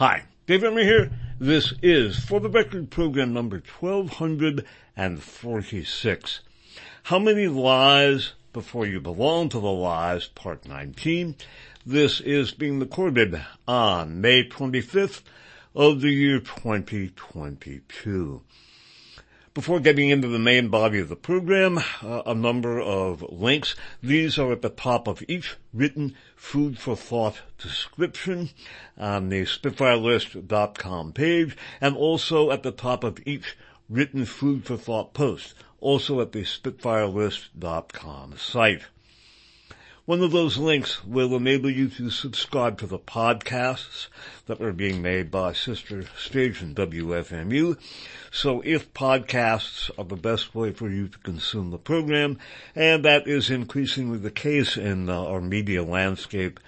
Hi, Dave Emory here. This is, for the record, program number 1246. How many lies before you belong to the lies, part 19. This is being recorded on May 25th of the year 2022. Before getting into the main body of the program, uh, a number of links. These are at the top of each written food for thought description on the SpitfireList.com page and also at the top of each written food for thought post, also at the SpitfireList.com site. One of those links will enable you to subscribe to the podcasts that are being made by sister station WFMU. So if podcasts are the best way for you to consume the program, and that is increasingly the case in uh, our media landscape,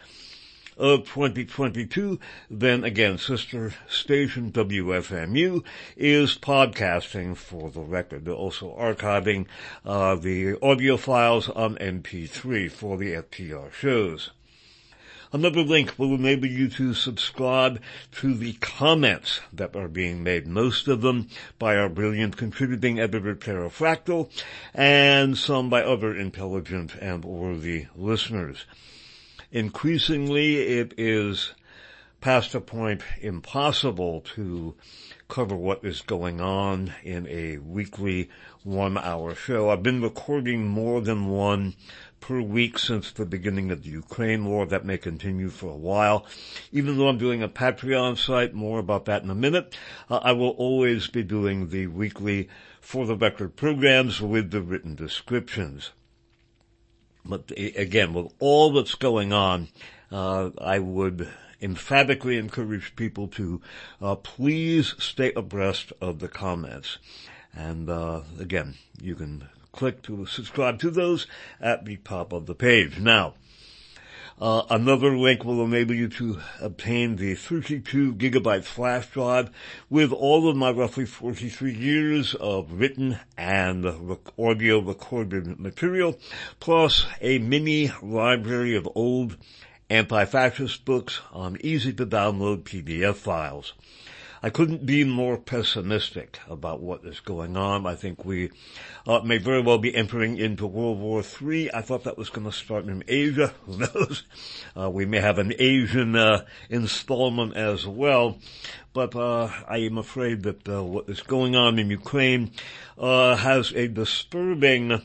of 2022, then again, sister station WFMU is podcasting for the record. They're also archiving uh, the audio files on MP3 for the FTR shows. Another link will enable you to subscribe to the comments that are being made, most of them by our brilliant contributing editor Pterrafractyl, and some by other intelligent and worthy listeners. Increasingly, it is past a point impossible to cover what is going on in a weekly one hour show. I've been recording more than one per week since the beginning of the Ukraine war. That may continue for a while. Even though I'm doing a Patreon site, more about that in a minute, uh, I will always be doing the weekly for the record programs with the written descriptions. But again, with all that's going on, uh, I would emphatically encourage people to uh, please stay abreast of the comments. And uh, again, you can click to subscribe to those at the top of the page. Now, uh, another link will enable you to obtain the 32 gigabyte flash drive with all of my roughly 43 years of written and rec- audio recorded material, plus a mini library of old anti-fascist books on easy to download PDF files. I couldn't be more pessimistic about what is going on. I think we uh, may very well be entering into World War III. I thought that was going to start in Asia. Who knows? Uh, we may have an Asian uh, installment as well. But uh, I am afraid that uh, what is going on in Ukraine uh, has a disturbing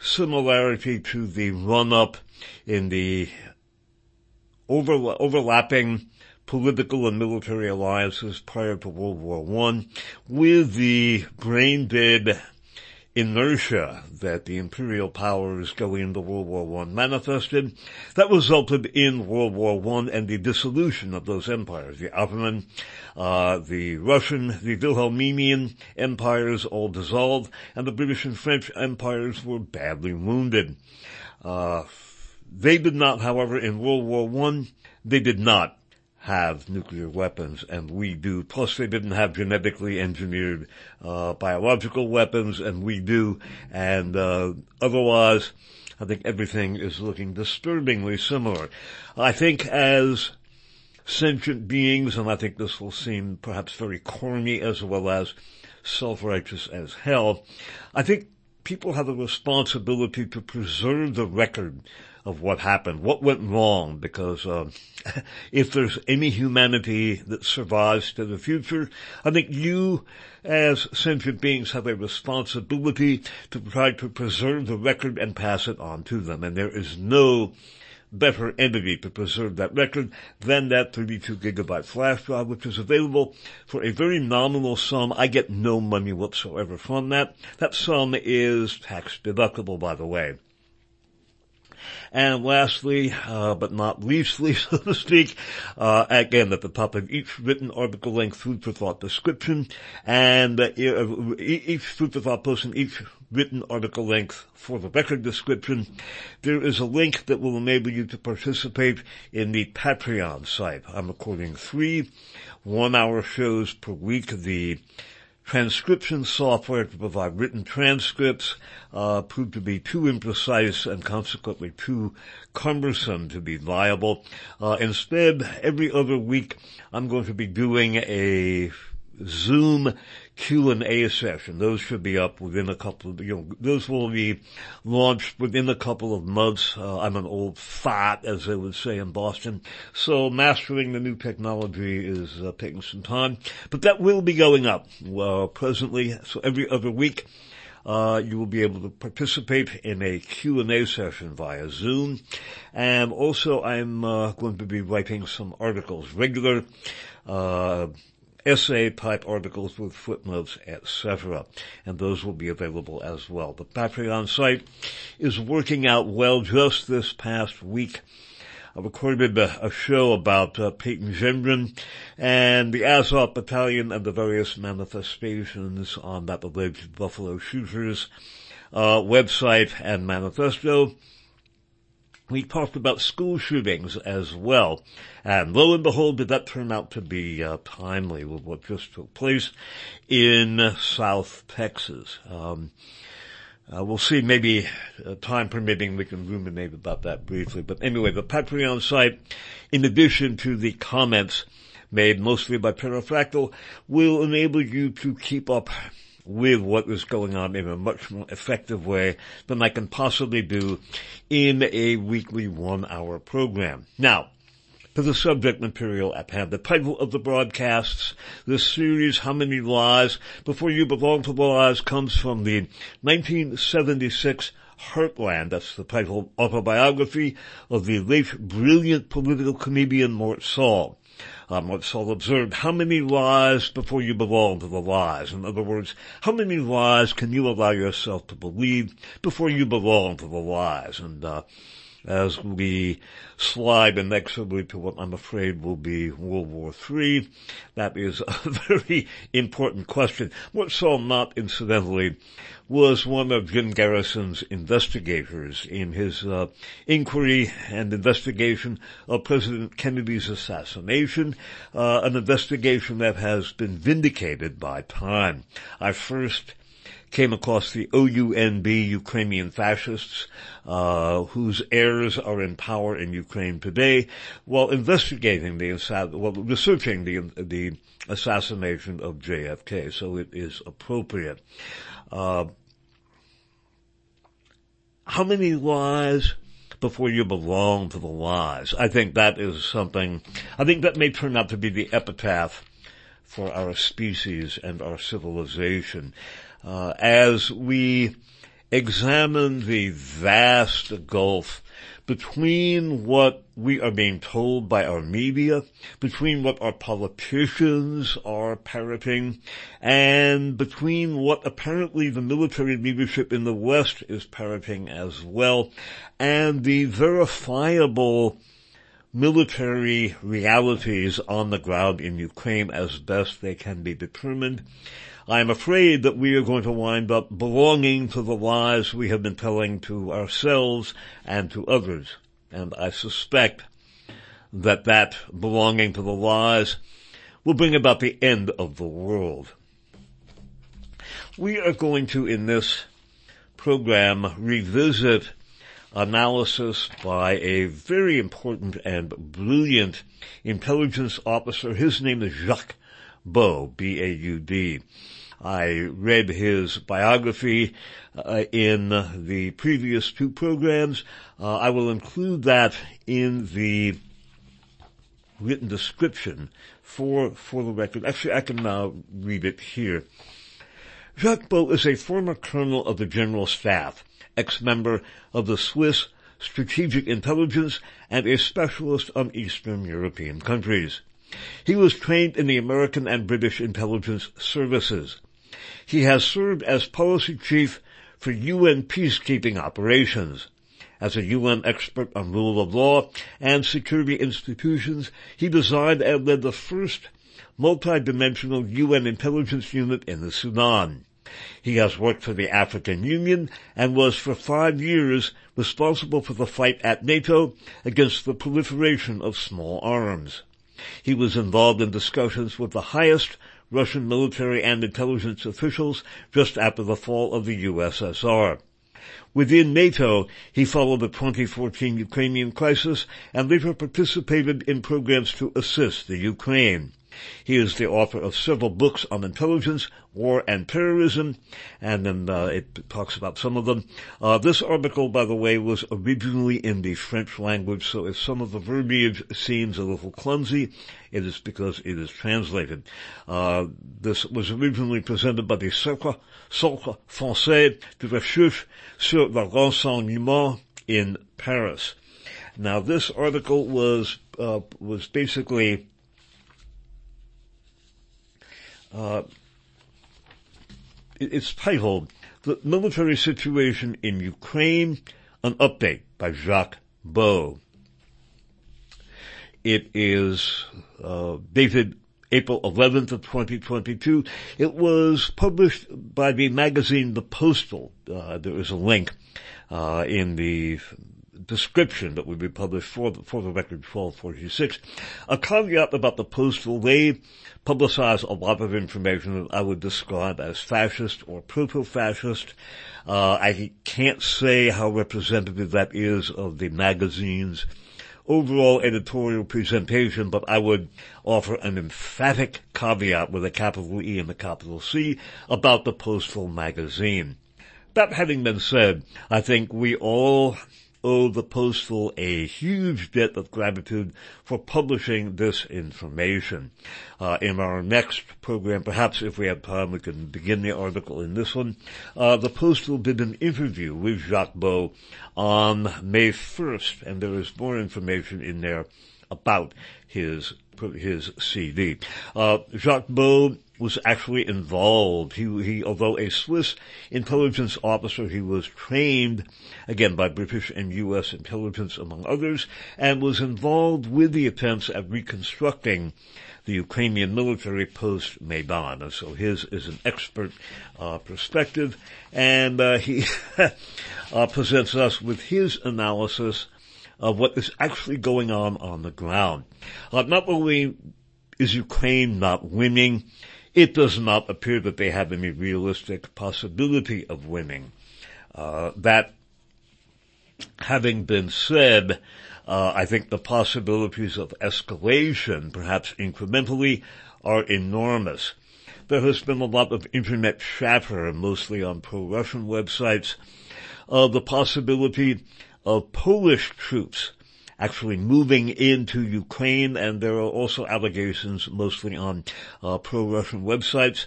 similarity to the run-up in the over, overlapping political and military alliances prior to World War One, with the brain dead inertia that the imperial powers going into World War One manifested, that resulted in World War One and the dissolution of those empires. The Ottoman, uh, the Russian, the Wilhelminian empires all dissolved, and the British and French empires were badly wounded. Uh, they did not, however, in World War One, they did not have nuclear weapons, and we do. Plus, they didn't have genetically engineered uh, biological weapons, and we do. And uh, otherwise, I think everything is looking disturbingly similar. I think as sentient beings, and I think this will seem perhaps very corny as well as self-righteous as hell, I think people have a responsibility to preserve the record of what happened, what went wrong, because uh, if there's any humanity that survives to the future, I think you, as sentient beings, have a responsibility to try to preserve the record and pass it on to them. And there is no better entity to preserve that record than that 32 gigabyte flash drive, which is available for a very nominal sum. I get no money whatsoever from that. That sum is tax deductible, by the way. And lastly, uh, but not leastly, so to speak, uh, again, at the top of each written article length food for thought description, and uh, each food for thought post and each written article length for the record description, there is a link that will enable you to participate in the Patreon site. I'm recording three one-hour shows per week. The transcription software to provide written transcripts uh, proved to be too imprecise and consequently too cumbersome to be viable. Uh, instead, every other week, I'm going to be doing a Zoom Q&A session. Those should be up within a couple of, you know, those will be launched within a couple of months. Uh, I'm an old fat, as they would say in Boston. So mastering the new technology is uh, taking some time, but that will be going up, uh, presently. So every other week, uh, you will be able to participate in a Q&A session via Zoom. And also I'm uh, going to be writing some articles, regular uh, essay type articles with footnotes, etc. And those will be available as well. The Patreon site is working out well just this past week. I recorded a, a show about uh, Peyton Gendron and the Azov Battalion and the various manifestations on that alleged Buffalo Shooters uh, website and manifesto. We talked about school shootings as well. And lo and behold, did that turn out to be uh, timely with what just took place in South Texas. Um, uh, we'll see, maybe uh, time permitting, we can ruminate about that briefly. But anyway, the Patreon site, in addition to the comments made mostly by Pterrafractyl, will enable you to keep up with what was going on in a much more effective way than I can possibly do in a weekly one hour program. Now, to the subject material at hand. The title of the broadcasts, the series, How Many Lies Before You Belong to the Lies, comes from the 1976 Heartland, that's the title autobiography of the late brilliant political comedian Mort Sahl. Um, let's all observe how many lies before you belong to the lies. In other words, how many lies can you allow yourself to believe before you belong to the lies? And uh, as we slide inexorably to what I'm afraid will be World War III. That is a very important question. Mort Sahl not incidentally was one of Jim Garrison's investigators in his uh, inquiry and investigation of President Kennedy's assassination, uh, an investigation that has been vindicated by time. I first came across the OUNB Ukrainian fascists, uh, whose heirs are in power in Ukraine today, while investigating the well, researching the the assassination of JFK. So it is appropriate. Uh, how many lies before you belong to the lies? I think that is something. I think that may turn out to be the epitaph for our species and our civilization uh, as we examine the vast gulf between what we are being told by our media, between what our politicians are parroting, and between what apparently the military leadership in the West is parroting as well, and the verifiable military realities on the ground in Ukraine as best they can be determined. I'm afraid that we are going to wind up belonging to the lies we have been telling to ourselves and to others. And I suspect that that belonging to the lies will bring about the end of the world. We are going to, in this program, revisit analysis by a very important and brilliant intelligence officer. His name is Jacques Baud, B-A-U-D. I read his biography uh, in the previous two programs. Uh, I will include that in the written description for for the record. Actually, I can now read it here. Jacques Baud is a former colonel of the General Staff, ex-member of the Swiss Strategic Intelligence, and a specialist on Eastern European countries. He was trained in the American and British intelligence services. He has served as policy chief for UN peacekeeping operations. As a UN expert on rule of law and security institutions, he designed and led the first multi-dimensional UN intelligence unit in the Sudan. He has worked for the African Union and was for five years responsible for the fight at NATO against the proliferation of small arms. He was involved in discussions with the highest Russian military and intelligence officials just after the fall of the USSR. Within NATO, he followed the 2014 Ukrainian crisis and later participated in programs to assist the Ukraine. He is the author of several books on intelligence, war, and terrorism, and then uh, it talks about some of them. Uh, this article, by the way, was originally in the French language, so if some of the verbiage seems a little clumsy, it is because it is translated. Uh, this was originally presented by the Cercle, Cercle Français de Recherche sur le Renseignement in Paris. Now, this article was uh, was basically uh, it's titled The Military Situation in Ukraine, an update by Jacques Baud. It is uh, dated April 11th of 2022. It was published by the magazine The Postil. Uh, there is a link uh, in the description that would be published for the, for the record 1246. A caveat about the Postil, they publicize a lot of information that I would describe as fascist or proto-fascist. Uh, I can't say how representative that is of the magazine's overall editorial presentation, but I would offer an emphatic caveat with a capital E and a capital C about the Postil magazine. That having been said, I think we all owe the Postil a huge debt of gratitude for publishing this information. Uh, in our next program, perhaps if we have time, we can begin the article in this one. Uh, the Postil did an interview with Jacques Baud on May 1st, and there is more information in there about his his CD. Uh, Jacques Baud was actually involved. He, he, although a Swiss intelligence officer, he was trained, again, by British and U.S. intelligence, among others, and was involved with the attempts at reconstructing the Ukrainian military post Maidan. And so his is an expert uh, perspective, and uh, he uh, presents us with his analysis of what is actually going on on the ground. Uh, not only is Ukraine not winning, it does not appear that they have any realistic possibility of winning. Uh, that having been said, uh, I think the possibilities of escalation, perhaps incrementally, are enormous. There has been a lot of internet chatter, mostly on pro-Russian websites, of the possibility of Polish troops actually moving into Ukraine, and there are also allegations, mostly on uh, pro-Russian websites,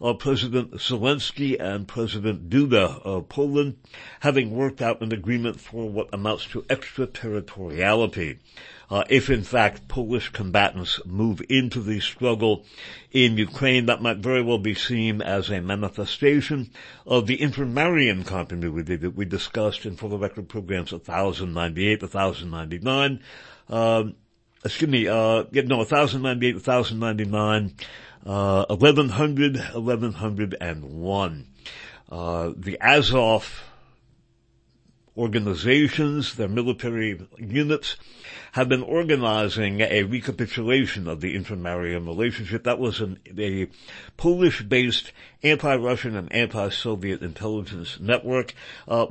of President Zelensky and President Duda of Poland having worked out an agreement for what amounts to extraterritoriality. Uh, if in fact Polish combatants move into the struggle in Ukraine, that might very well be seen as a manifestation of the intermarium continuity that we discussed in for the record programs 1098, 1099, um, excuse me, uh, no, 1098, 1099, uh, 1100, 1101. Uh, the Azov organizations, their military units, have been organizing a recapitulation of the intermarium relationship. That was an, a Polish-based anti-Russian and anti-Soviet intelligence network. Uh,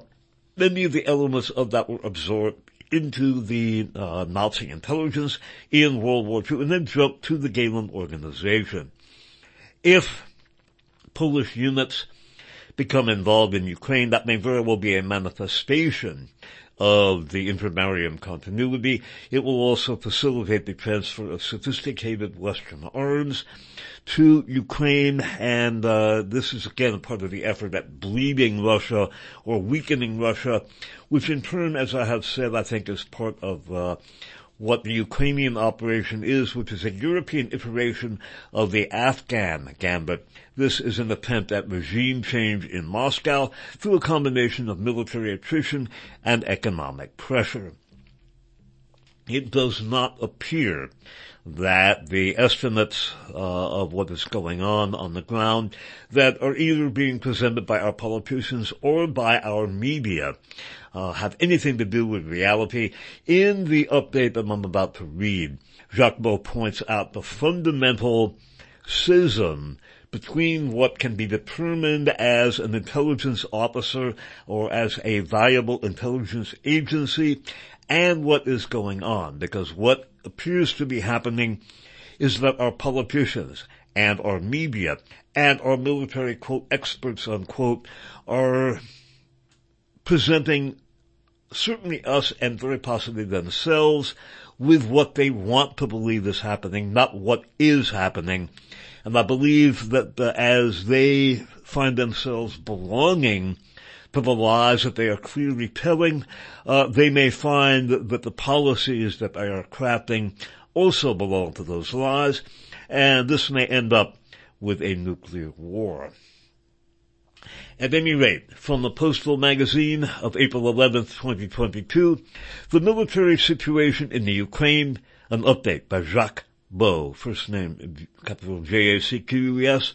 many of the elements of that were absorbed into the uh, Nazi intelligence in World War II and then jumped to the Gehlen organization. If Polish units become involved in Ukraine, that may very well be a manifestation of the intermarium continuity. It will also facilitate the transfer of sophisticated Western arms to Ukraine, and uh, this is again part of the effort at bleeding Russia or weakening Russia, which in turn, as I have said, I think is part of uh, what the Ukrainian operation is, which is a European iteration of the Afghan gambit. This is an attempt at regime change in Moscow through a combination of military attrition and economic pressure. It does not appear that the estimates uh, of what is going on on the ground that are either being presented by our politicians or by our media uh, have anything to do with reality. In the update that I'm about to read, Jacques points out the fundamental schism between what can be determined as an intelligence officer or as a valuable intelligence agency and what is going on. Because what appears to be happening is that our politicians and our media and our military quote experts unquote are presenting certainly us and very possibly themselves with what they want to believe is happening, not what is happening. And I believe that uh, as they find themselves belonging to the lies that they are clearly telling, uh, they may find that the policies that they are crafting also belong to those lies, and this may end up with a nuclear war. At any rate, from the Postil magazine of April 11th, 2022, the military situation in the Ukraine, an update by Jacques Baud, first name capital J-A-C-Q-U-E-S,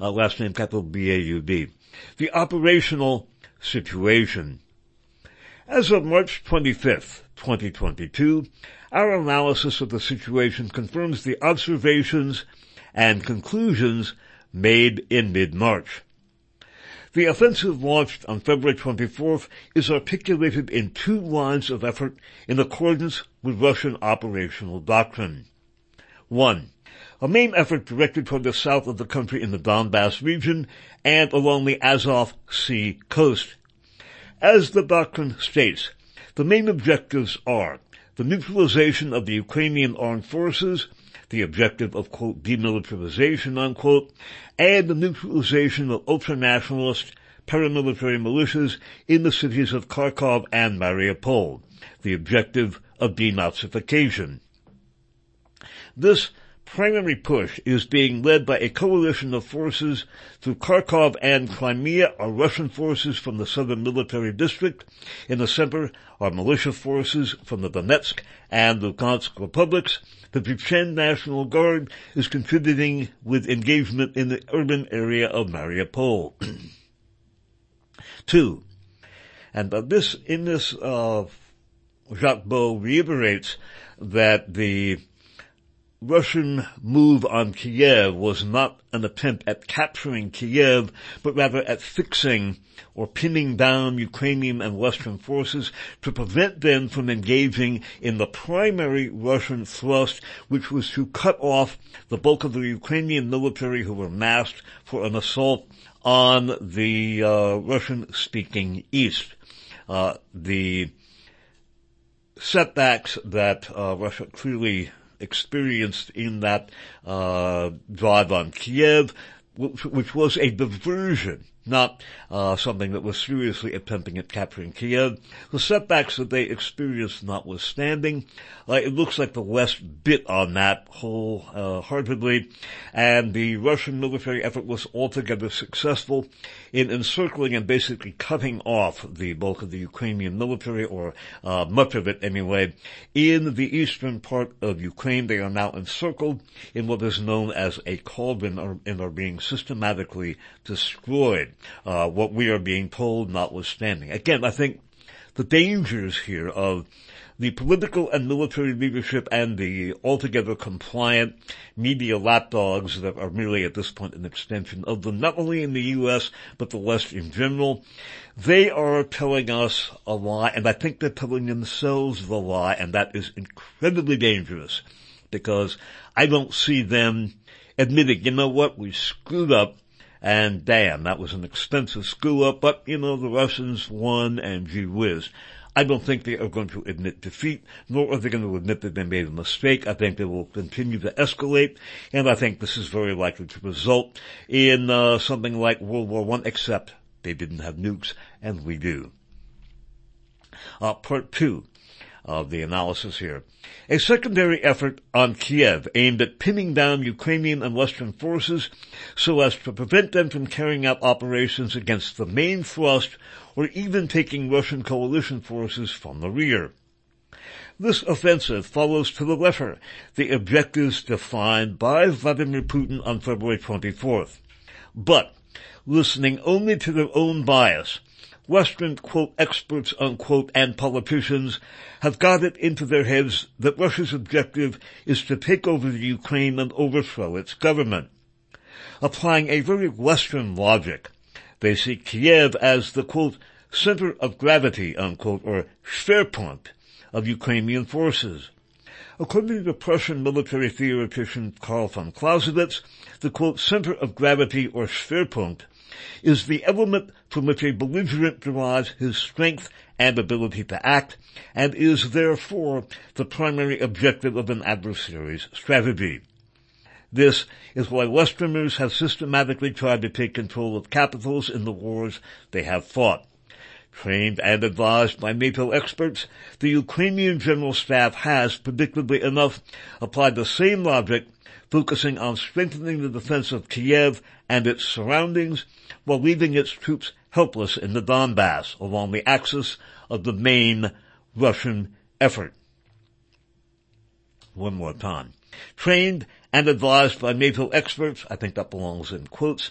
uh, last name capital B-A-U-D. The operational situation. As of March 25th, 2022, our analysis of the situation confirms the observations and conclusions made in mid-March. The offensive launched on February 24th is articulated in two lines of effort in accordance with Russian operational doctrine. One, a main effort directed toward the south of the country in the Donbass region and along the Azov Sea coast. As the doctrine states, the main objectives are the neutralization of the Ukrainian armed forces, the objective of quote demilitarization unquote, and the neutralization of ultranationalist paramilitary militias in the cities of Kharkov and Mariupol, the objective of denazification. This primary push is being led by a coalition of forces through Kharkov and Crimea are Russian forces from the Southern Military District. In the center are militia forces from the Donetsk and Lugansk republics. The Chechen National Guard is contributing with engagement in the urban area of Mariupol. Two, and this, in this, uh, Jacques Baud reiterates that the Russian move on Kiev was not an attempt at capturing Kiev, but rather at fixing or pinning down Ukrainian and Western forces to prevent them from engaging in the primary Russian thrust, which was to cut off the bulk of the Ukrainian military who were massed for an assault on the uh, Russian-speaking East. Uh, the setbacks that uh, Russia clearly experienced in that uh, drive on Kiev, which, which was a diversion not uh, something that was seriously attempting at capturing Kiev. The setbacks that they experienced notwithstanding, uh, it looks like the West bit on that wholeheartedly, and the Russian military effort was altogether successful in encircling and basically cutting off the bulk of the Ukrainian military, or uh, much of it anyway, in the eastern part of Ukraine. They are now encircled in what is known as a cauldron and are being systematically destroyed. Uh, what we are being told notwithstanding. Again, I think the dangers here of the political and military leadership and the altogether compliant media lapdogs that are merely at this point an extension of them, not only in the U.S., but the West in general, they are telling us a lie, and I think they're telling themselves the lie, and that is incredibly dangerous, because I don't see them admitting, you know what, we screwed up, and damn, that was an expensive screw up, but you know, the Russians won and gee whiz. I don't think they are going to admit defeat, nor are they going to admit that they made a mistake. I think they will continue to escalate, and I think this is very likely to result in uh, something like World War One, except they didn't have nukes, and we do. Uh, part two of the analysis here. A secondary effort on Kiev aimed at pinning down Ukrainian and Western forces so as to prevent them from carrying out operations against the main thrust or even taking Russian coalition forces from the rear. This offensive follows to the letter the objectives defined by Vladimir Putin on February 24th. But, listening only to their own bias, Western, quote, experts, unquote, and politicians have got it into their heads that Russia's objective is to take over the Ukraine and overthrow its government. Applying a very Western logic, they see Kiev as the, quote, center of gravity, unquote, or Schwerpunkt of Ukrainian forces. According to Prussian military theoretician Karl von Clausewitz, the quote, center of gravity or Schwerpunkt is the element from which a belligerent derives his strength and ability to act, and is therefore the primary objective of an adversary's strategy. This is why Westerners have systematically tried to take control of capitals in the wars they have fought. Trained and advised by NATO experts, the Ukrainian General Staff has, predictably enough, applied the same logic, focusing on strengthening the defense of Kiev and its surroundings while leaving its troops helpless in the Donbass along the axis of the main Russian effort. One more time. Trained and advised by NATO experts, I think that belongs in quotes,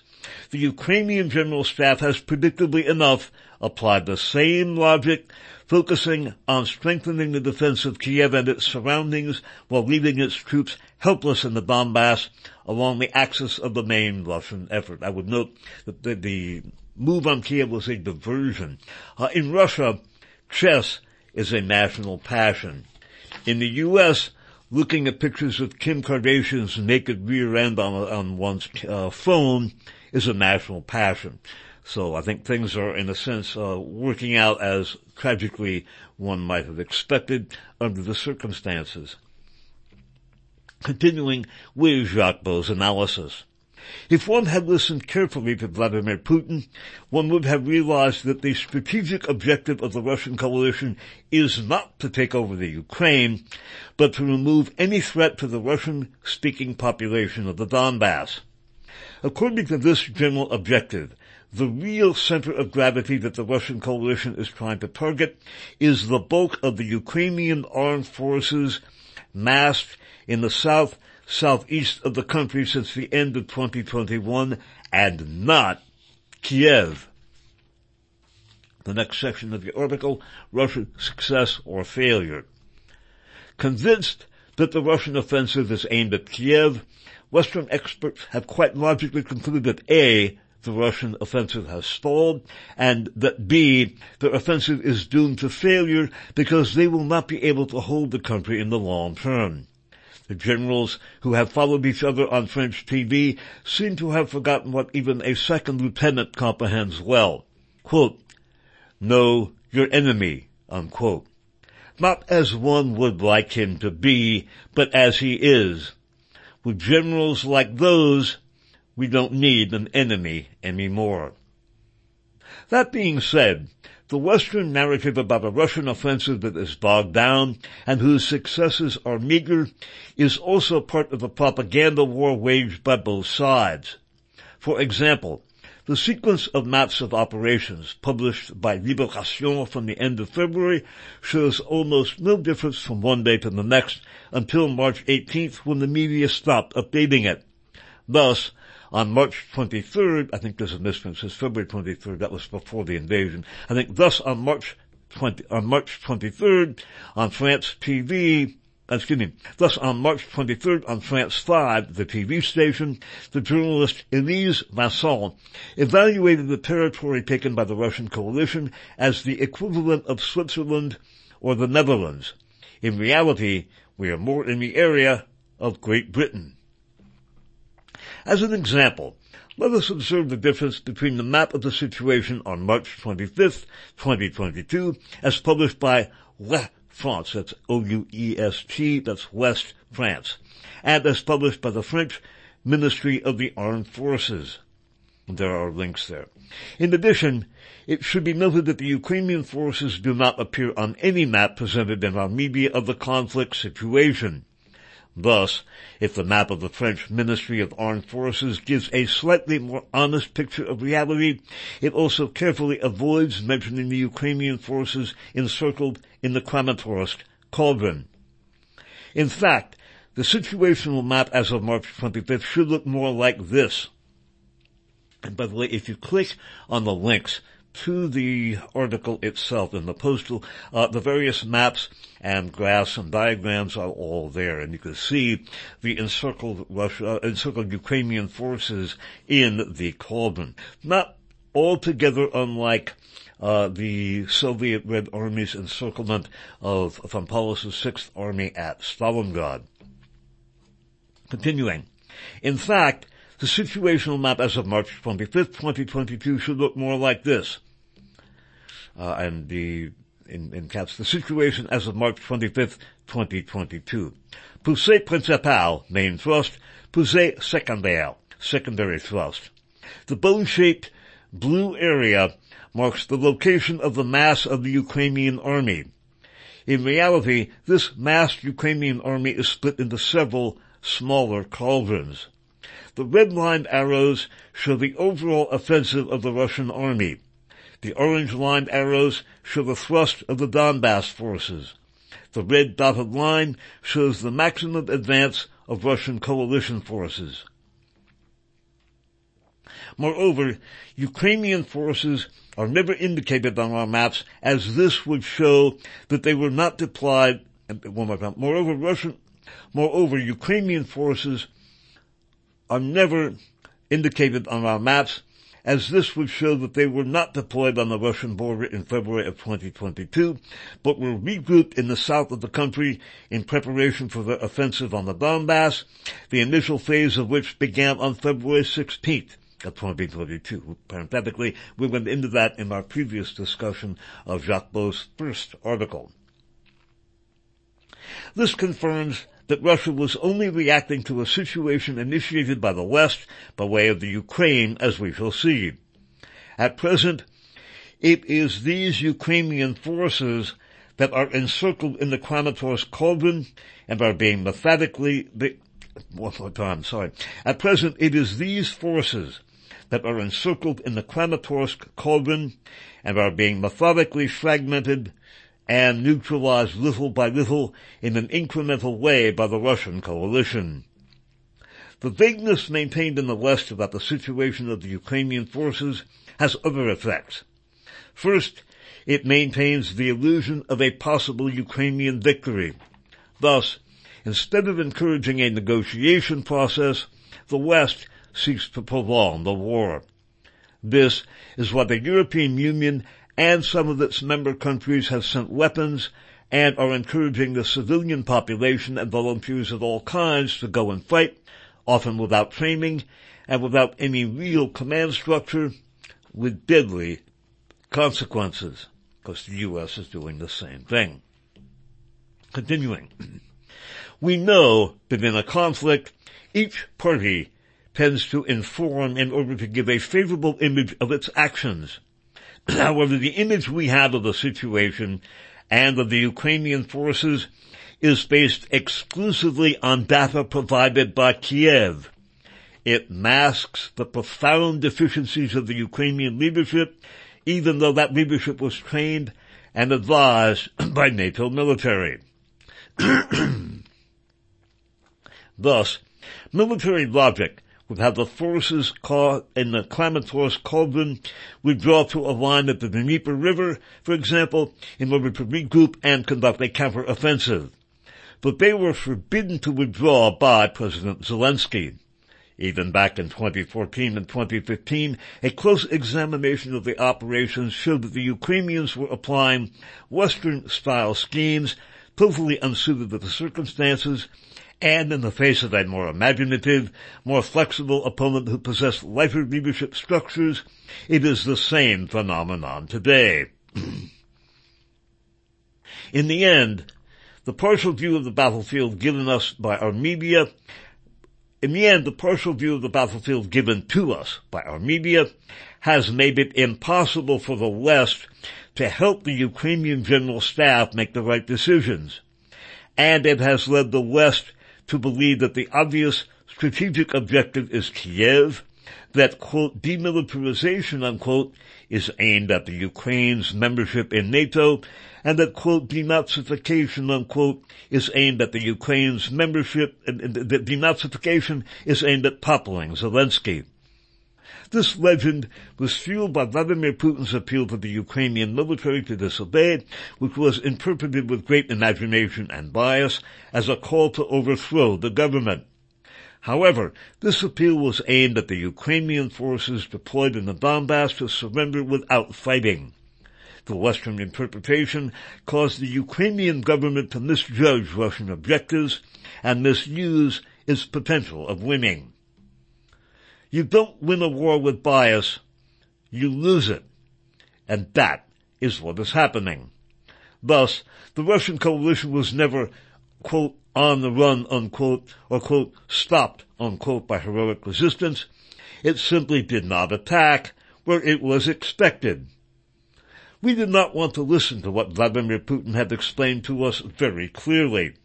the Ukrainian General Staff has predictably enough applied the same logic, focusing on strengthening the defense of Kiev and its surroundings while leaving its troops helpless in the Donbass along the axis of the main Russian effort. I would note that the, the move on Kiev was a diversion. Uh, in Russia, chess is a national passion. In the U.S., looking at pictures of Kim Kardashian's naked rear end on, on one's uh, phone is a national passion. So I think things are, in a sense, uh, working out as tragically one might have expected under the circumstances. Continuing with Jacques Baud's analysis. If one had listened carefully to Vladimir Putin, one would have realized that the strategic objective of the Russian coalition is not to take over the Ukraine, but to remove any threat to the Russian-speaking population of the Donbass. According to this general objective, the real center of gravity that the Russian coalition is trying to target is the bulk of the Ukrainian armed forces massed in the south southeast of the country since the end of 2021 and not Kiev. The next section of the article, Russian success or failure. Convinced that the Russian offensive is aimed at Kiev, Western experts have quite logically concluded that A, the Russian offensive has stalled, and that B, their offensive is doomed to failure because they will not be able to hold the country in the long term. The generals who have followed each other on French TV seem to have forgotten what even a second lieutenant comprehends well. Quote, know your enemy, unquote. Not as one would like him to be, but as he is. With generals like those, we don't need an enemy anymore. That being said, the Western narrative about a Russian offensive that is bogged down and whose successes are meager is also part of the propaganda war waged by both sides. For example, the sequence of maps of operations published by Libération from the end of February shows almost no difference from one day to the next until March 18th when the media stopped updating it. Thus, on March 23rd, I think there's a misprint, says February 23rd, that was before the invasion. I think thus on March 20, on March 23rd, on France TV, uh, excuse me, thus on March 23rd on France 5, the TV station, the journalist Elise Vincent evaluated the territory taken by the Russian coalition as the equivalent of Switzerland or the Netherlands. In reality, we are more in the area of Great Britain. As an example, let us observe the difference between the map of the situation on March 25th, 2022, as published by Ouest France, that's O-U-E-S-T, that's West France, and as published by the French Ministry of the Armed Forces. There are links there. In addition, it should be noted that the Ukrainian forces do not appear on any map presented in our media of the conflict situation. Thus, if the map of the French Ministry of Armed Forces gives a slightly more honest picture of reality, it also carefully avoids mentioning the Ukrainian forces encircled in the Kramatorsk cauldron. In fact, the situational map as of March 25th should look more like this. And by the way, if you click on the links to the article itself in the Postil. Uh, the various maps and graphs and diagrams are all there, and you can see the encircled Russia, encircled Ukrainian forces in the cauldron. Not altogether unlike uh, the Soviet Red Army's encirclement of von Paulus's Sixth Army at Stalingrad. Continuing. In fact, the situational map as of March 25th, 2022 should look more like this. Uh, and the, in, in caps, the situation as of March 25th, 2022. Poussée principale, main thrust. Poussée secondaire, secondary thrust. The bone-shaped blue area marks the location of the mass of the Ukrainian army. In reality, this massed Ukrainian army is split into several smaller cauldrons. The red-lined arrows show the overall offensive of the Russian army. The orange-lined arrows show the thrust of the Donbass forces. The red dotted line shows the maximum advance of Russian coalition forces. Moreover, Ukrainian forces are never indicated on our maps as this would show that they were not deployed, one more time, moreover Russian, moreover Ukrainian forces are never indicated on our maps, as this would show that they were not deployed on the Russian border in February of 2022, but were regrouped in the south of the country in preparation for the offensive on the Donbass, the initial phase of which began on February 16th of 2022. Parenthetically, we went into that in our previous discussion of Jacques Baud's first article. This confirms that Russia was only reacting to a situation initiated by the West by way of the Ukraine, as we shall see. At present, it is these Ukrainian forces that are encircled in the Kramatorsk cauldron and are being methodically, one more time, sorry. At present, it is these forces that are encircled in the Kramatorsk cauldron and are being methodically fragmented and neutralized little by little in an incremental way by the Russian coalition. The vagueness maintained in the West about the situation of the Ukrainian forces has other effects. First, it maintains the illusion of a possible Ukrainian victory. Thus, instead of encouraging a negotiation process, the West seeks to prolong the war. This is what the European Union and some of its member countries have sent weapons and are encouraging the civilian population and volunteers of all kinds to go and fight, often without training and without any real command structure, with deadly consequences, because the U.S. is doing the same thing. Continuing. We know that in a conflict, each party tends to inform in order to give a favorable image of its actions. However, the image we have of the situation and of the Ukrainian forces is based exclusively on data provided by Kiev. It masks the profound deficiencies of the Ukrainian leadership, even though that leadership was trained and advised by NATO military. Thus, military logic would have the forces caught in the Kramatorsk cauldron withdraw to a line at the Dnieper River, for example, in order to regroup and conduct a counter-offensive. But they were forbidden to withdraw by President Zelensky. Even back in 2014 and 2015, a close examination of the operations showed that the Ukrainians were applying Western-style schemes totally unsuited to the circumstances and in the face of a more imaginative, more flexible opponent who possessed lighter leadership structures, it is the same phenomenon today. in the end, the partial view of the battlefield given us by our media, in the end, the partial view of the battlefield given to us by our media has made it impossible for the West to help the Ukrainian general staff make the right decisions. And it has led the West to believe that the obvious strategic objective is Kiev, that quote, demilitarization unquote is aimed at the Ukraine's membership in NATO, and that quote, denazification unquote is aimed at the Ukraine's membership, and that denazification is aimed at toppling Zelensky. This legend was fueled by Vladimir Putin's appeal to the Ukrainian military to disobey, which was interpreted with great imagination and bias as a call to overthrow the government. However, this appeal was aimed at the Ukrainian forces deployed in the Donbass to surrender without fighting. The Western interpretation caused the Ukrainian government to misjudge Russian objectives and misuse its potential of winning. You don't win a war with bias, you lose it. And that is what is happening. Thus, the Russian coalition was never, quote, on the run, unquote, or quote, stopped, unquote, by heroic resistance. It simply did not attack where it was expected. We did not want to listen to what Vladimir Putin had explained to us very clearly.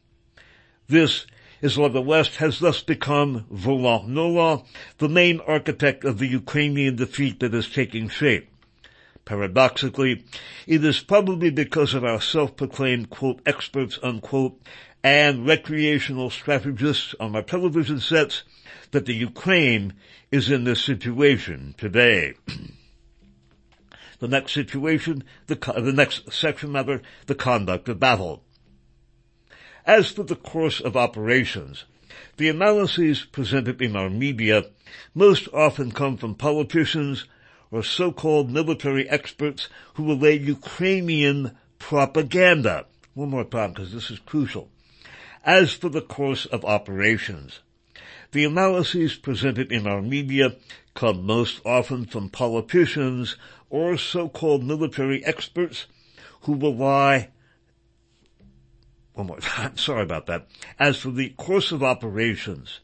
This is why the West has thus become, voila nola, the main architect of the Ukrainian defeat that is taking shape. Paradoxically, it is probably because of our self-proclaimed, quote, experts, unquote, and recreational strategists on our television sets that the Ukraine is in this situation today. the next situation, the, the next section rather, the conduct of battle. As for the course of operations, the analyses presented in our media most often come from politicians or so-called military experts who relay Ukrainian propaganda. One more time, because this is crucial. As for the course of operations, the analyses presented in our media come most often from politicians or so-called military experts who rely one more time, sorry about that. As for the course of operations,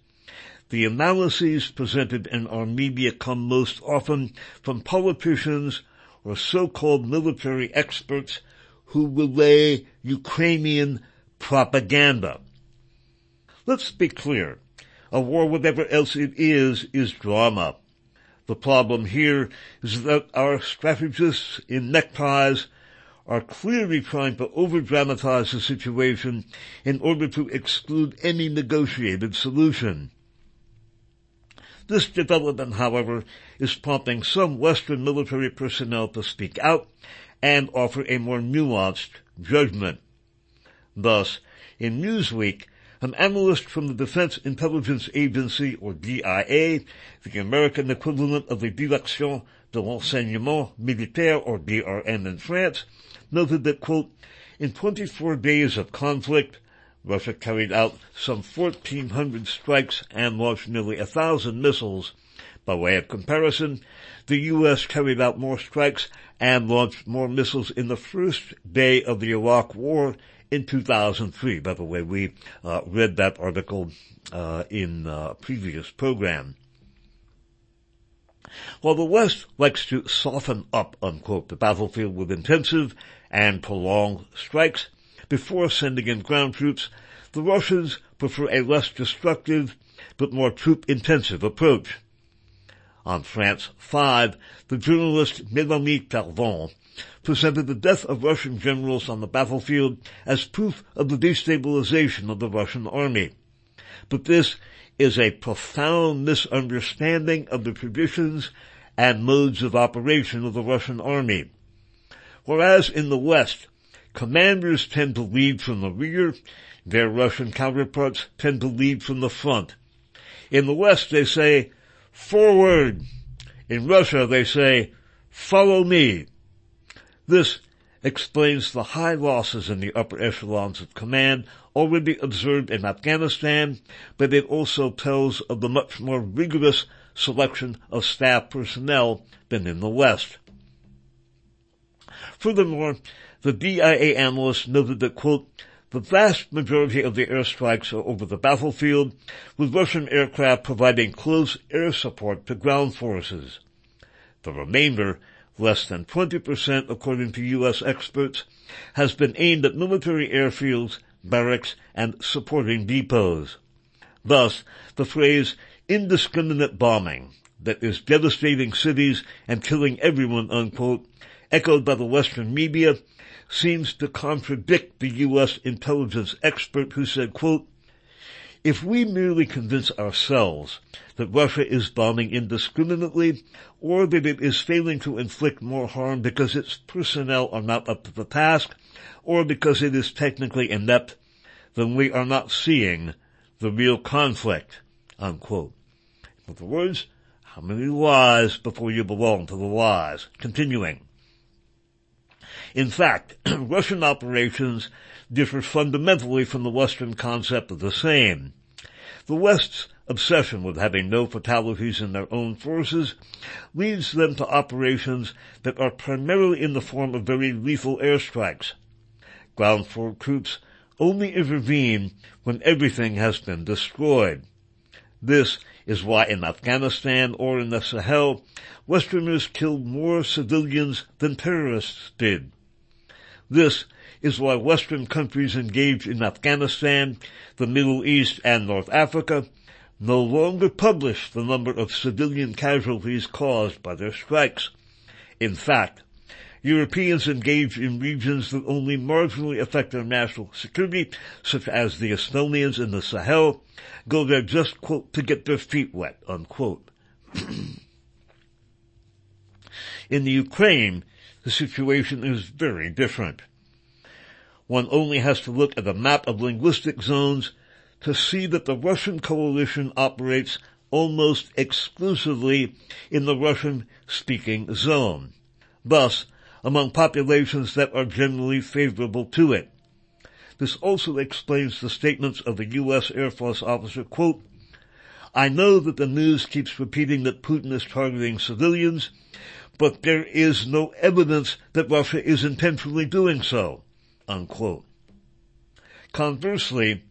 the analyses presented in our media come most often from politicians or so-called military experts who relay Ukrainian propaganda. Let's be clear. A war, whatever else it is, is drama. The problem here is that our strategists in neckties are clearly trying to over-dramatize the situation in order to exclude any negotiated solution. This development, however, is prompting some Western military personnel to speak out and offer a more nuanced judgment. Thus, in Newsweek, an analyst from the Defense Intelligence Agency, or DIA, the American equivalent of the Direction du Renseignement Militaire, or DRM in France, noted that, quote, in 24 days of conflict, Russia carried out some 1,400 strikes and launched nearly a thousand missiles. By way of comparison, the U.S. carried out more strikes and launched more missiles in the first day of the Iraq War in 2003. By the way, we uh, read that article uh, in a previous program. While the West likes to soften up, unquote, the battlefield with intensive and prolonged strikes before sending in ground troops, the Russians prefer a less destructive but more troop-intensive approach. On France 5, the journalist Mélanie Perdon presented the death of Russian generals on the battlefield as proof of the destabilization of the Russian army. But this is a profound misunderstanding of the traditions and modes of operation of the Russian army. Whereas in the West, commanders tend to lead from the rear, their Russian counterparts tend to lead from the front. In the West they say, forward. In Russia they say, follow me. This explains the high losses in the upper echelons of command already observed in Afghanistan, but it also tells of the much more rigorous selection of staff personnel than in the West. Furthermore, the DIA analyst noted that, quote, the vast majority of the airstrikes are over the battlefield, with Russian aircraft providing close air support to ground forces. The remainder, less than 20% according to U.S. experts, has been aimed at military airfields, barracks, and supporting depots. Thus, the phrase indiscriminate bombing that is devastating cities and killing everyone, unquote, echoed by the Western media, seems to contradict the U.S. intelligence expert who said, quote, If we merely convince ourselves that Russia is bombing indiscriminately or that it is failing to inflict more harm because its personnel are not up to the task or because it is technically inept, then we are not seeing the real conflict, unquote. In other words, how many lies before you belong to the lies? Continuing. In fact, Russian operations differ fundamentally from the Western concept of the same. The West's obsession with having no fatalities in their own forces leads them to operations that are primarily in the form of very lethal airstrikes. Ground force troops only intervene when everything has been destroyed. This is why in Afghanistan or in the Sahel, Westerners killed more civilians than terrorists did. This is why Western countries engaged in Afghanistan, the Middle East, and North Africa no longer publish the number of civilian casualties caused by their strikes. In fact, Europeans engaged in regions that only marginally affect their national security, such as the Estonians in the Sahel, go there just, quote, to get their feet wet, unquote. in the Ukraine, the situation is very different. One only has to look at a map of linguistic zones to see that the Russian coalition operates almost exclusively in the Russian-speaking zone, thus among populations that are generally favorable to it. This also explains the statements of the U.S. Air Force officer, quote, I know that the news keeps repeating that Putin is targeting civilians, but there is no evidence that Russia is intentionally doing so. Unquote. Conversely,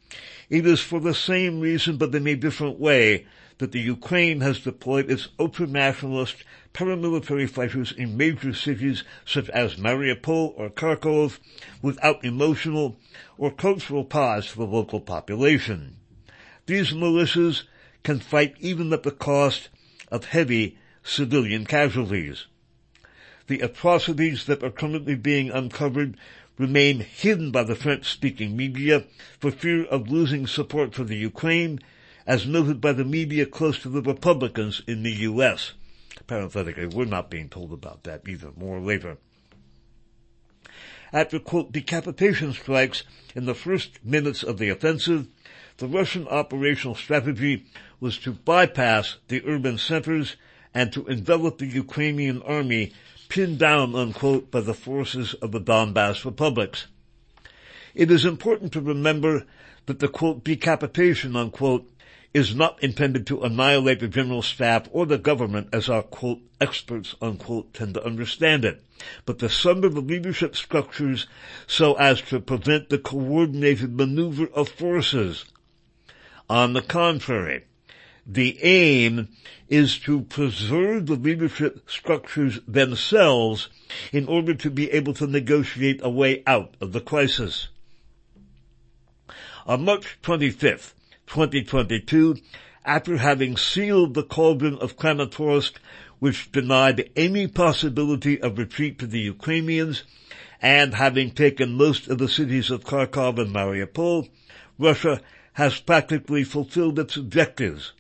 it is for the same reason but in a different way that the Ukraine has deployed its ultranationalist paramilitary fighters in major cities such as Mariupol or Kharkov without emotional or cultural ties to the local population. These militias can fight even at the cost of heavy civilian casualties the atrocities that are currently being uncovered remain hidden by the French-speaking media for fear of losing support for the Ukraine, as noted by the media close to the Republicans in the U.S. Parenthetically, we're not being told about that either. More later. After, quote, decapitation strikes in the first minutes of the offensive, the Russian operational strategy was to bypass the urban centers and to envelop the Ukrainian army pinned down, unquote, by the forces of the Donbass republics. It is important to remember that the quote, decapitation, unquote, is not intended to annihilate the general staff or the government as our quote, experts, unquote, tend to understand it, but to sunder the leadership structures so as to prevent the coordinated maneuver of forces. On the contrary, the aim is to preserve the leadership structures themselves in order to be able to negotiate a way out of the crisis. On March 25th, 2022, after having sealed the cauldron of Kramatorsk, which denied any possibility of retreat to the Ukrainians, and having taken most of the cities of Kharkov and Mariupol, Russia has practically fulfilled its objectives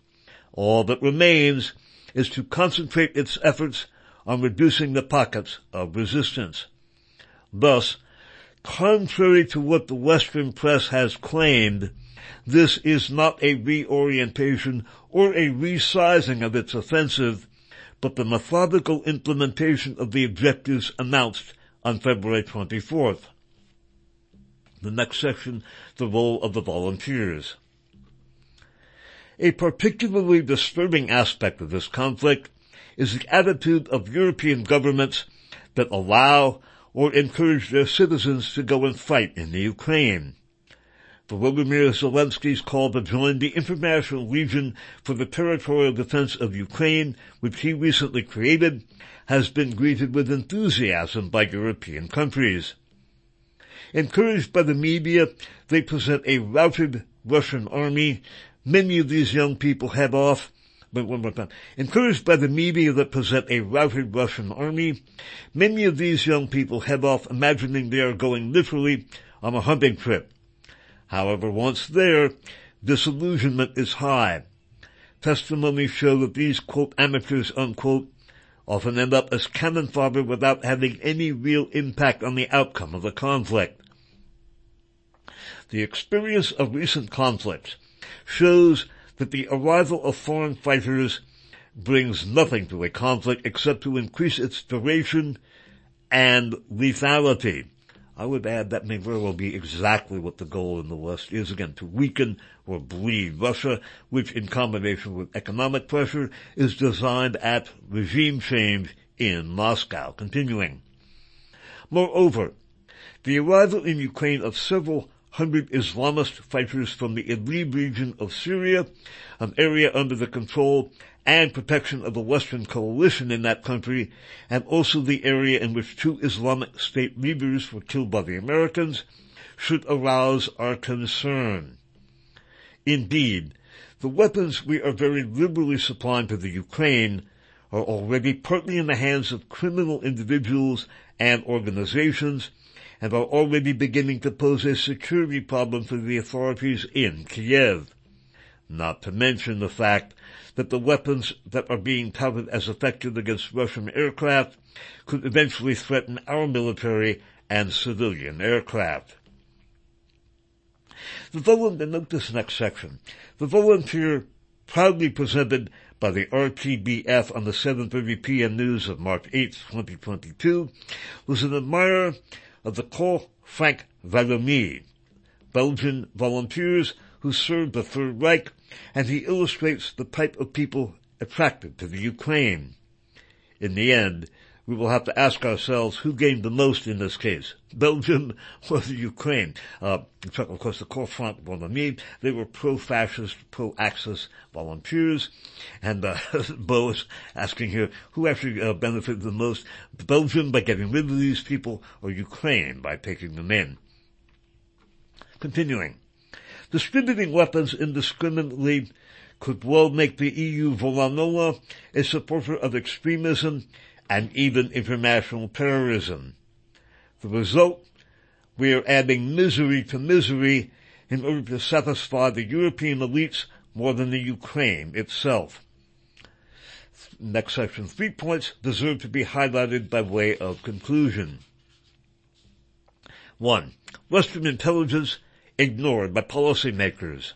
all that remains is to concentrate its efforts on reducing the pockets of resistance. Thus, contrary to what the Western press has claimed, this is not a reorientation or a resizing of its offensive, but the methodical implementation of the objectives announced on February 24th. The next section, the role of the volunteers. A particularly disturbing aspect of this conflict is the attitude of European governments that allow or encourage their citizens to go and fight in the Ukraine. Volodymyr Zelensky's call to join the International Legion for the Territorial Defense of Ukraine, which he recently created, has been greeted with enthusiasm by European countries. Encouraged by the media, they present a routed Russian army Many of these young people head off, but one more time, encouraged by the media that present a routed Russian army, many of these young people head off imagining they are going literally on a hunting trip. However, once there, disillusionment is high. Testimonies show that these, quote, amateurs, unquote, often end up as cannon fodder without having any real impact on the outcome of the conflict. The experience of recent conflicts shows that the arrival of foreign fighters brings nothing to a conflict except to increase its duration and lethality. I would add that may very well be exactly what the goal in the West is, again, to weaken or bleed Russia, which in combination with economic pressure is designed at regime change in Moscow. Continuing. Moreover, the arrival in Ukraine of several hundred Islamist fighters from the Idlib region of Syria, an area under the control and protection of the Western coalition in that country, and also the area in which two Islamic State leaders were killed by the Americans, should arouse our concern. Indeed, the weapons we are very liberally supplying to the Ukraine are already partly in the hands of criminal individuals and organizations and are already beginning to pose a security problem for the authorities in Kiev. Not to mention the fact that the weapons that are being touted as effective against Russian aircraft could eventually threaten our military and civilian aircraft. The volunteer, note this next section. The volunteer proudly presented by the RTBF on the 7.30 p.m. news of March 8, 2022, was an admirer of the Corps Frank Valmy, Belgian volunteers who served the Third Reich and he illustrates the type of people attracted to the Ukraine. In the end, we will have to ask ourselves who gained the most in this case, Belgium or the Ukraine. Uh, of course, the Corps Front Volontaire, they were pro-fascist, pro-Axis volunteers, and uh, Baud is asking here, who actually uh, benefited the most, Belgium by getting rid of these people, or Ukraine by taking them in? Continuing. Distributing weapons indiscriminately could well make the EU Volanola a supporter of extremism and even international terrorism. The result, we are adding misery to misery in order to satisfy the European elites more than the Ukraine itself. Next section, three points deserve to be highlighted by way of conclusion. One, Western intelligence ignored by policymakers.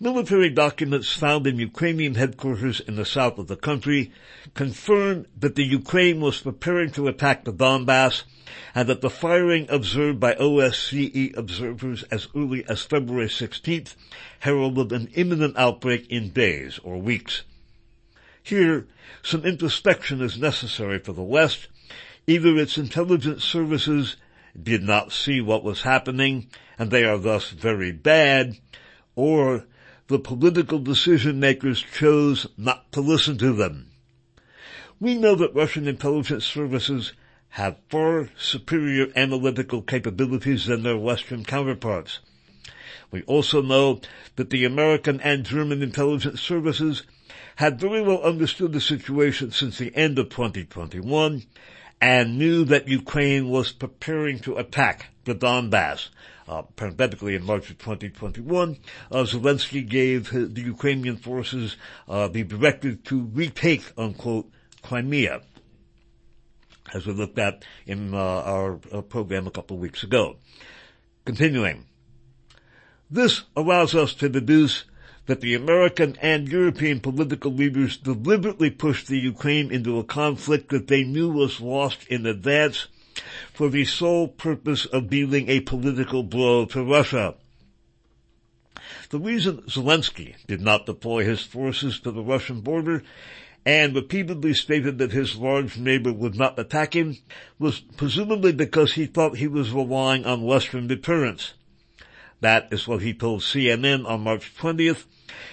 Military documents found in Ukrainian headquarters in the south of the country confirmed that the Ukraine was preparing to attack the Donbass and that the firing observed by OSCE observers as early as February 16th heralded an imminent outbreak in days or weeks. Here, some introspection is necessary for the West. Either its intelligence services did not see what was happening and they are thus very bad, or the political decision makers chose not to listen to them. We know that Russian intelligence services have far superior analytical capabilities than their Western counterparts. We also know that the American and German intelligence services had very well understood the situation since the end of 2021 and knew that Ukraine was preparing to attack the Donbass. Uh, parenthetically, in March of 2021, uh, Zelensky gave the Ukrainian forces uh, the directive to retake, unquote, Crimea, as we looked at in uh, our program a couple of weeks ago. Continuing, this allows us to deduce that the American and European political leaders deliberately pushed the Ukraine into a conflict that they knew was lost in advance for the sole purpose of dealing a political blow to Russia. The reason Zelensky did not deploy his forces to the Russian border and repeatedly stated that his large neighbor would not attack him was presumably because he thought he was relying on Western deterrence. That is what he told CNN on March 20th.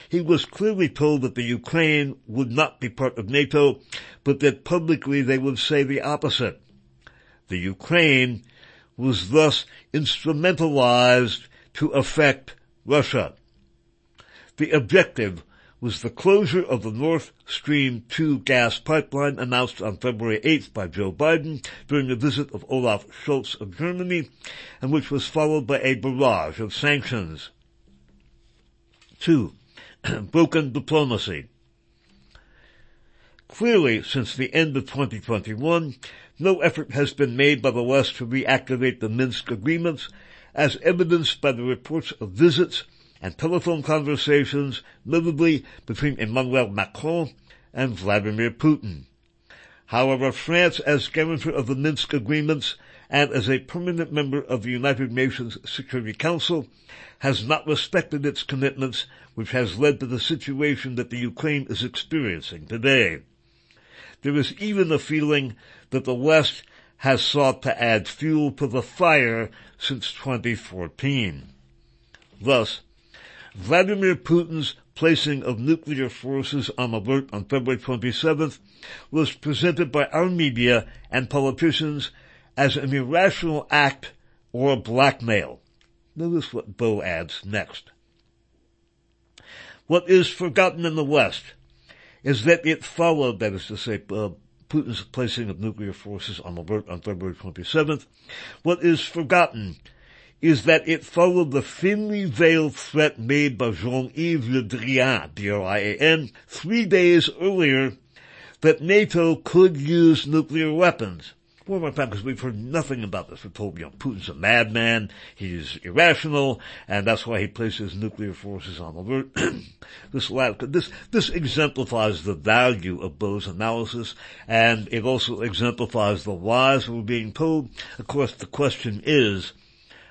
He was clearly told that the Ukraine would not be part of NATO, but that publicly they would say the opposite the Ukraine was thus instrumentalized to affect Russia. The objective was the closure of the North Stream 2 gas pipeline announced on February 8th by Joe Biden during a visit of Olaf Scholz of Germany and which was followed by a barrage of sanctions. Two, broken diplomacy. Clearly, since the end of 2021, no effort has been made by the West to reactivate the Minsk agreements, as evidenced by the reports of visits and telephone conversations, notably between Emmanuel Macron and Vladimir Putin. However, France, as guarantor of the Minsk agreements and as a permanent member of the United Nations Security Council, has not respected its commitments, which has led to the situation that the Ukraine is experiencing today. There is even a feeling that the West has sought to add fuel to the fire since 2014. Thus, Vladimir Putin's placing of nuclear forces on alert on February 27th was presented by our media and politicians as an irrational act or blackmail. Notice what Baud adds next. What is forgotten in the West is that it followed, that is to say, uh, Putin's placing of nuclear forces on alert on February 27th. What is forgotten is that it followed the thinly veiled threat made by Jean-Yves Le Drian, D-R-I-A-N, three days earlier that NATO could use nuclear weapons. Well, my friend, because we've heard nothing about this. We're told, you know, Putin's a madman, he's irrational, and that's why he places nuclear forces on alert. this, this, this exemplifies the value of Baud's analysis, and it also exemplifies the lies we're being told. Of course, the question is,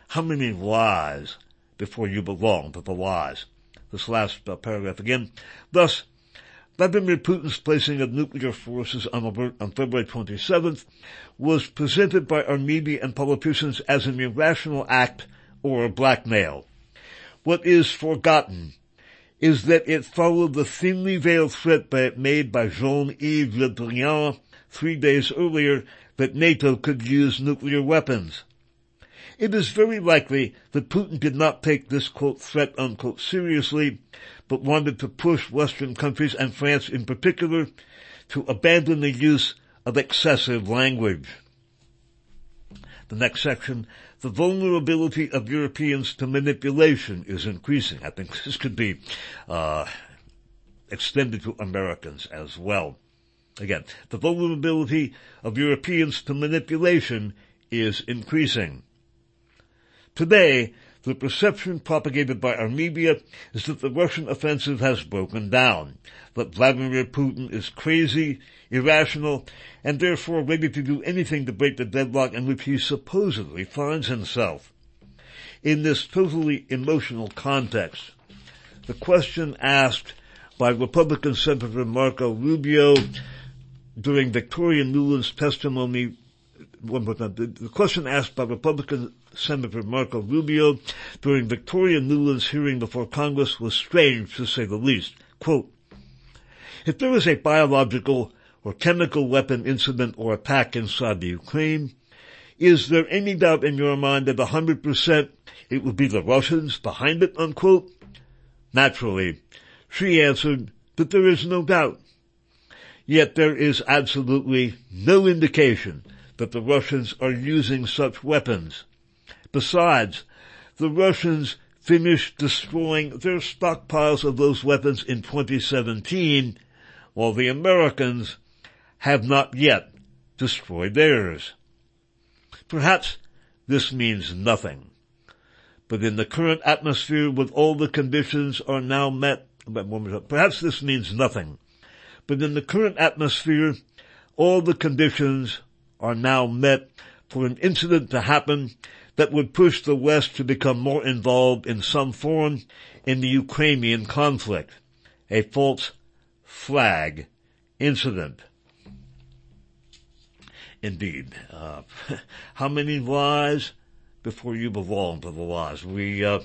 how many lies before you belong to the lies? This last uh, paragraph again. Thus, Vladimir Putin's placing of nuclear forces on on February 27th was presented by our media and politicians as an irrational act or a blackmail. What is forgotten is that it followed the thinly veiled threat made by Jean-Yves Le Drian three days earlier that NATO could use nuclear weapons. It is very likely that Putin did not take this quote threat unquote seriously but wanted to push Western countries and France in particular to abandon the use of excessive language. The next section, the vulnerability of Europeans to manipulation is increasing. I think this could be uh, extended to Americans as well. Again, the vulnerability of Europeans to manipulation is increasing. Today, the perception propagated by our media is that the Russian offensive has broken down, that Vladimir Putin is crazy, irrational, and therefore ready to do anything to break the deadlock in which he supposedly finds himself. In this totally emotional context, the question asked by Republican Senator Marco Rubio during Victoria Nuland's testimony one. The, the question asked by Republican Senator Marco Rubio during Victoria Nuland's hearing before Congress was strange to say the least. Quote, if there is a biological or chemical weapon incident or attack inside the Ukraine, is there any doubt in your mind that 100% it would be the Russians behind it, unquote? Naturally, she answered that there is no doubt. Yet there is absolutely no indication that the Russians are using such weapons. Besides, the Russians finished destroying their stockpiles of those weapons in 2017, while the Americans have not yet destroyed theirs. Perhaps this means nothing. But in the current atmosphere with all the conditions are now met, perhaps this means nothing. But in the current atmosphere, all the conditions are now met for an incident to happen that would push the West to become more involved in some form in the Ukrainian conflict. A false flag incident. Indeed. Uh, how many lies before you belong to the lies? We, uh,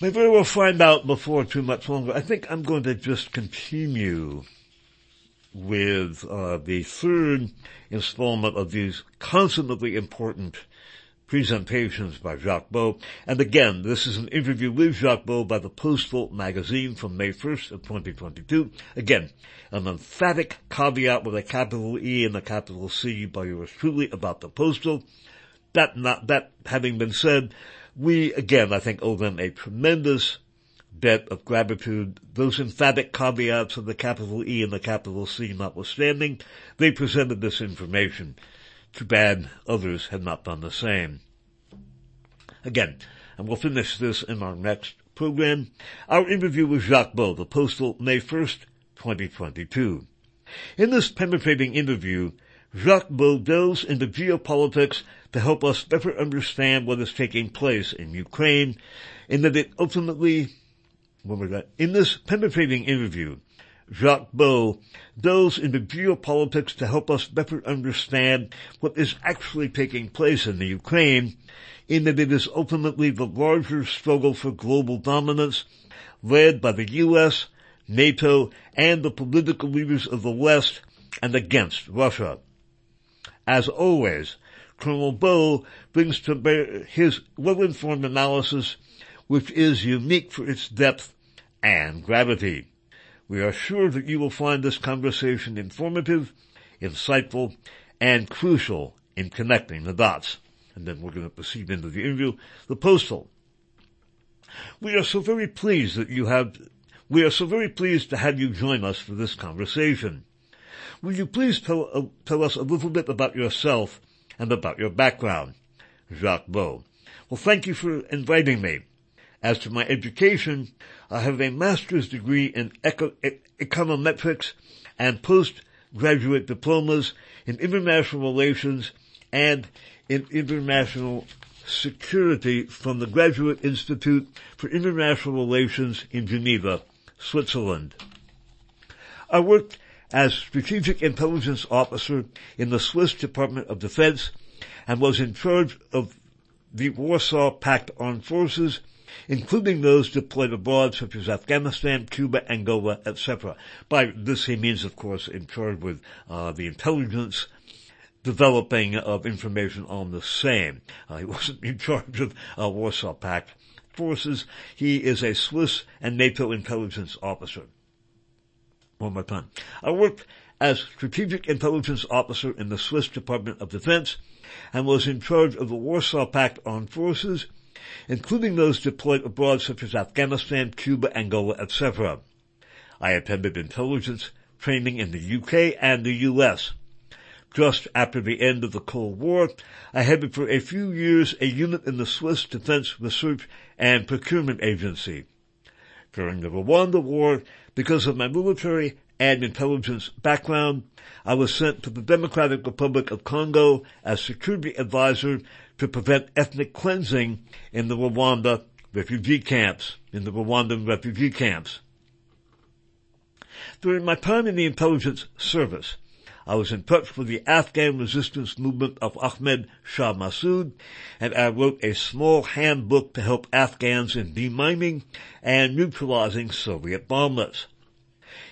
may very well find out before too much longer. I think I'm going to just continue with uh, the third installment of these consummately important presentations by Jacques Baud. And again, this is an interview with Jacques Baud by the Postil magazine from May 1st of 2022. Again, an emphatic caveat with a capital E and a capital C by yours truly about the Postil. That not, that having been said, we again, I think, owe them a tremendous debt of gratitude, those emphatic caveats of the capital E and the capital C notwithstanding, they presented this information. Too bad others had not done the same. Again, and we'll finish this in our next program, our interview with Jacques Baud, the Postil May 1st, 2022. In this penetrating interview, Jacques Baud delves into geopolitics to help us better understand what is taking place in Ukraine, and that it ultimately, in this penetrating interview, Jacques Baud delves into geopolitics to help us better understand what is actually taking place in the Ukraine, in that it is ultimately the larger struggle for global dominance led by the US, NATO, and the political leaders of the West and against Russia. As always, Colonel Baud brings to bear his well-informed analysis, which is unique for its depth and gravity. We are sure that you will find this conversation informative, insightful, and crucial in connecting the dots. And then we're going to proceed into the interview. The Postil. We are so very pleased that you have, we are so very pleased to have you join us for this conversation. Will you please tell, uh, tell us a little bit about yourself and about your background? Jacques Baud. Well, thank you for inviting me. As to my education, I have a master's degree in eco- econometrics and postgraduate diplomas in international relations and in international security from the Graduate Institute for International Relations in Geneva, Switzerland. I worked as Strategic Intelligence Officer in the Swiss Department of Defense and was in charge of the Warsaw Pact Armed Forces, including those deployed abroad such as Afghanistan, Cuba, Angola, etc. By this he means, of course, in charge with uh, the intelligence developing of information on the same. Uh, he wasn't in charge of uh, Warsaw Pact forces. He is a Swiss and NATO intelligence officer. One more time. I worked as Strategic Intelligence Officer in the Swiss Department of Defense and was in charge of the Warsaw Pact armed forces, including those deployed abroad such as Afghanistan, Cuba, Angola, etc. I attended intelligence training in the UK and the US. Just after the end of the Cold War, I headed for a few years a unit in the Swiss Defense Research and Procurement Agency. During the Rwanda War, because of my military and intelligence background, I was sent to the Democratic Republic of Congo as security advisor to prevent ethnic cleansing in the Rwanda refugee camps, in the Rwandan refugee camps. During my time in the intelligence service, I was in touch with the Afghan resistance movement of Ahmed Shah Massoud, and I wrote a small handbook to help Afghans in demining and neutralizing Soviet bombers.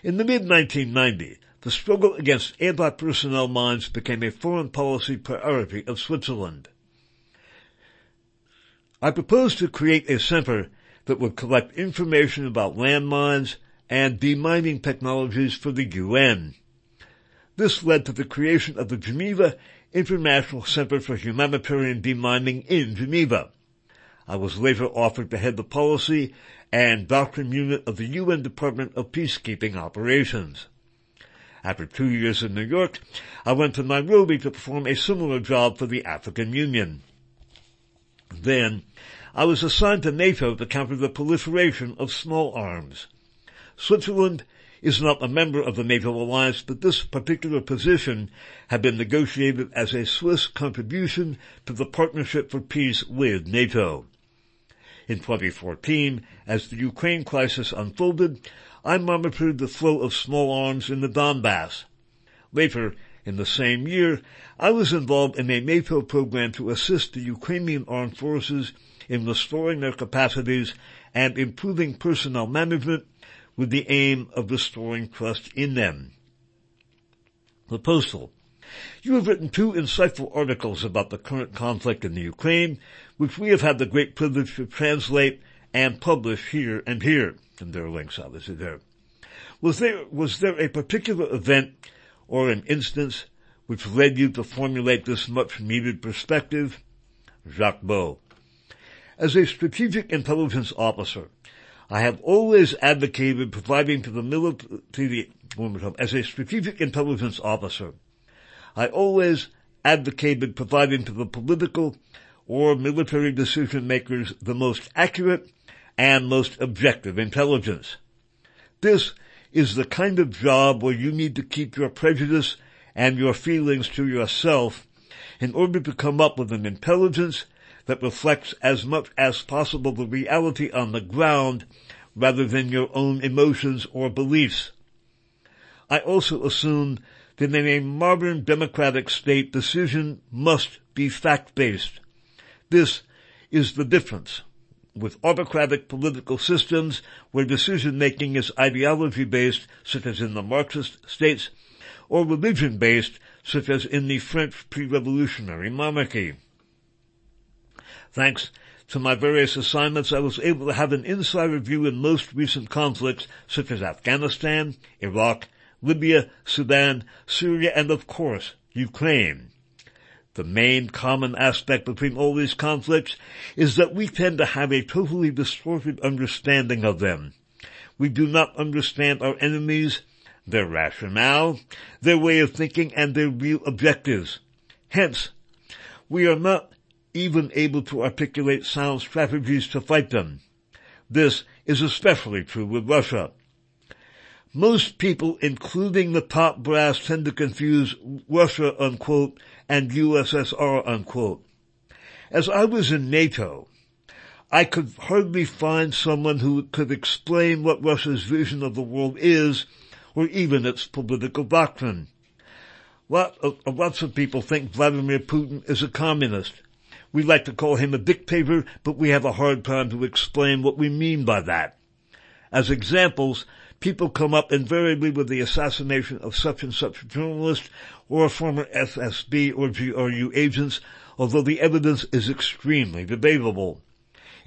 In the mid-1990s, the struggle against anti-personnel mines became a foreign policy priority of Switzerland. I proposed to create a center that would collect information about landmines and demining technologies for the UN. This led to the creation of the Geneva International Center for Humanitarian Demining in Geneva. I was later offered to head the policy and doctrine unit of the UN Department of Peacekeeping Operations. After two years in New York, I went to Nairobi to perform a similar job for the African Union. Then, I was assigned to NATO to counter the proliferation of small arms. Switzerland is not a member of the NATO alliance, but this particular position had been negotiated as a Swiss contribution to the Partnership for Peace with NATO. In 2014, as the Ukraine crisis unfolded, I monitored the flow of small arms in the Donbass. Later, in the same year, I was involved in a NATO program to assist the Ukrainian armed forces in restoring their capacities and improving personnel management with the aim of restoring trust in them. The Postil. You have written two insightful articles about the current conflict in the Ukraine, which we have had the great privilege to translate and publish here and here. And there are links obviously there. Was there, was there a particular event or an instance which led you to formulate this much needed perspective? Jacques Baud. As a strategic intelligence officer, I have always advocated providing to the military, as a strategic intelligence officer, I always advocated providing to the political or military decision makers the most accurate and most objective intelligence. This is the kind of job where you need to keep your prejudice and your feelings to yourself in order to come up with an intelligence that reflects as much as possible the reality on the ground rather than your own emotions or beliefs. I also assume that in a modern democratic state decision must be fact-based. This is the difference with autocratic political systems where decision making is ideology based, such as in the Marxist states, or religion based, such as in the French pre-revolutionary monarchy. Thanks to my various assignments, I was able to have an insider view in most recent conflicts, such as Afghanistan, Iraq, Libya, Sudan, Syria, and of course, Ukraine. The main common aspect between all these conflicts is that we tend to have a totally distorted understanding of them. We do not understand our enemies, their rationale, their way of thinking, and their real objectives. Hence, we are not even able to articulate sound strategies to fight them. This is especially true with Russia. Most people, including the top brass, tend to confuse Russia, unquote, and USSR, unquote. As I was in NATO, I could hardly find someone who could explain what Russia's vision of the world is, or even its political doctrine. Uh, lots of people think Vladimir Putin is a communist. We like to call him a dictator, but we have a hard time to explain what we mean by that. As examples, people come up invariably with the assassination of such and such a journalist or former FSB or GRU agents, although the evidence is extremely debatable.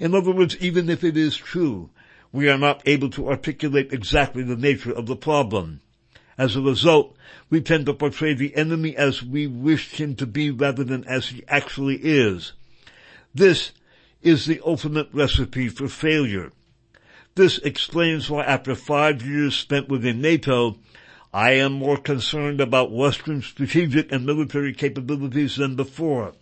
In other words, even if it is true, we are not able to articulate exactly the nature of the problem. As a result, we tend to portray the enemy as we wished him to be rather than as he actually is. This is the ultimate recipe for failure. This explains why after five years spent within NATO, I am more concerned about Western strategic and military capabilities than before.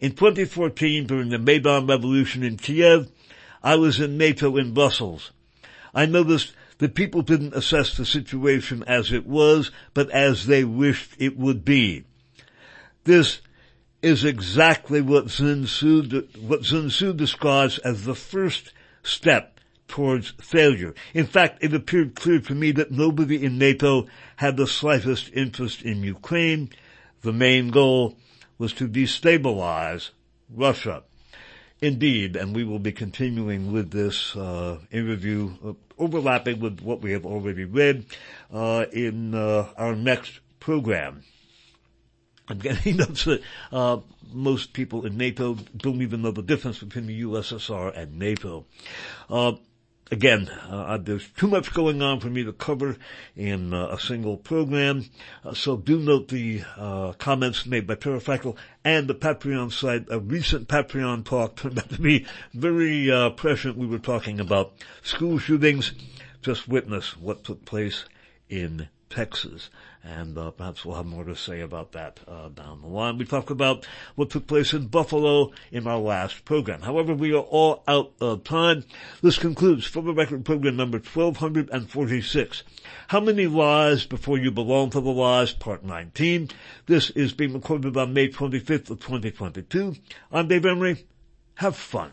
In 2014, during the Maidan Revolution in Kiev, I was in NATO in Brussels. I noticed that people didn't assess the situation as it was, but as they wished it would be. This is exactly what Sun Tzu, what Sun Tzu describes as the first step towards failure. In fact, it appeared clear to me that nobody in NATO had the slightest interest in Ukraine. The main goal was to destabilize Russia. Indeed, and we will be continuing with this uh, interview, uh, overlapping with what we have already read uh, in uh, our next program. I'm getting that uh, most people in NATO don't even know the difference between the USSR and NATO. Uh, again, uh, there's too much going on for me to cover in uh, a single program, uh, so do note the uh, comments made by Pterrafractyl and the Patreon site. A recent Patreon talk turned out to be very uh, prescient. We were talking about school shootings. Just witness what took place in Texas and uh, perhaps we'll have more to say about that uh, down the line. We talked about what took place in Buffalo in our last program. However, we are all out of time. This concludes for the record program number 1246. How many lies before you belong to the lies, part 19. This is being recorded on May 25th of 2022. I'm Dave Emory. Have fun.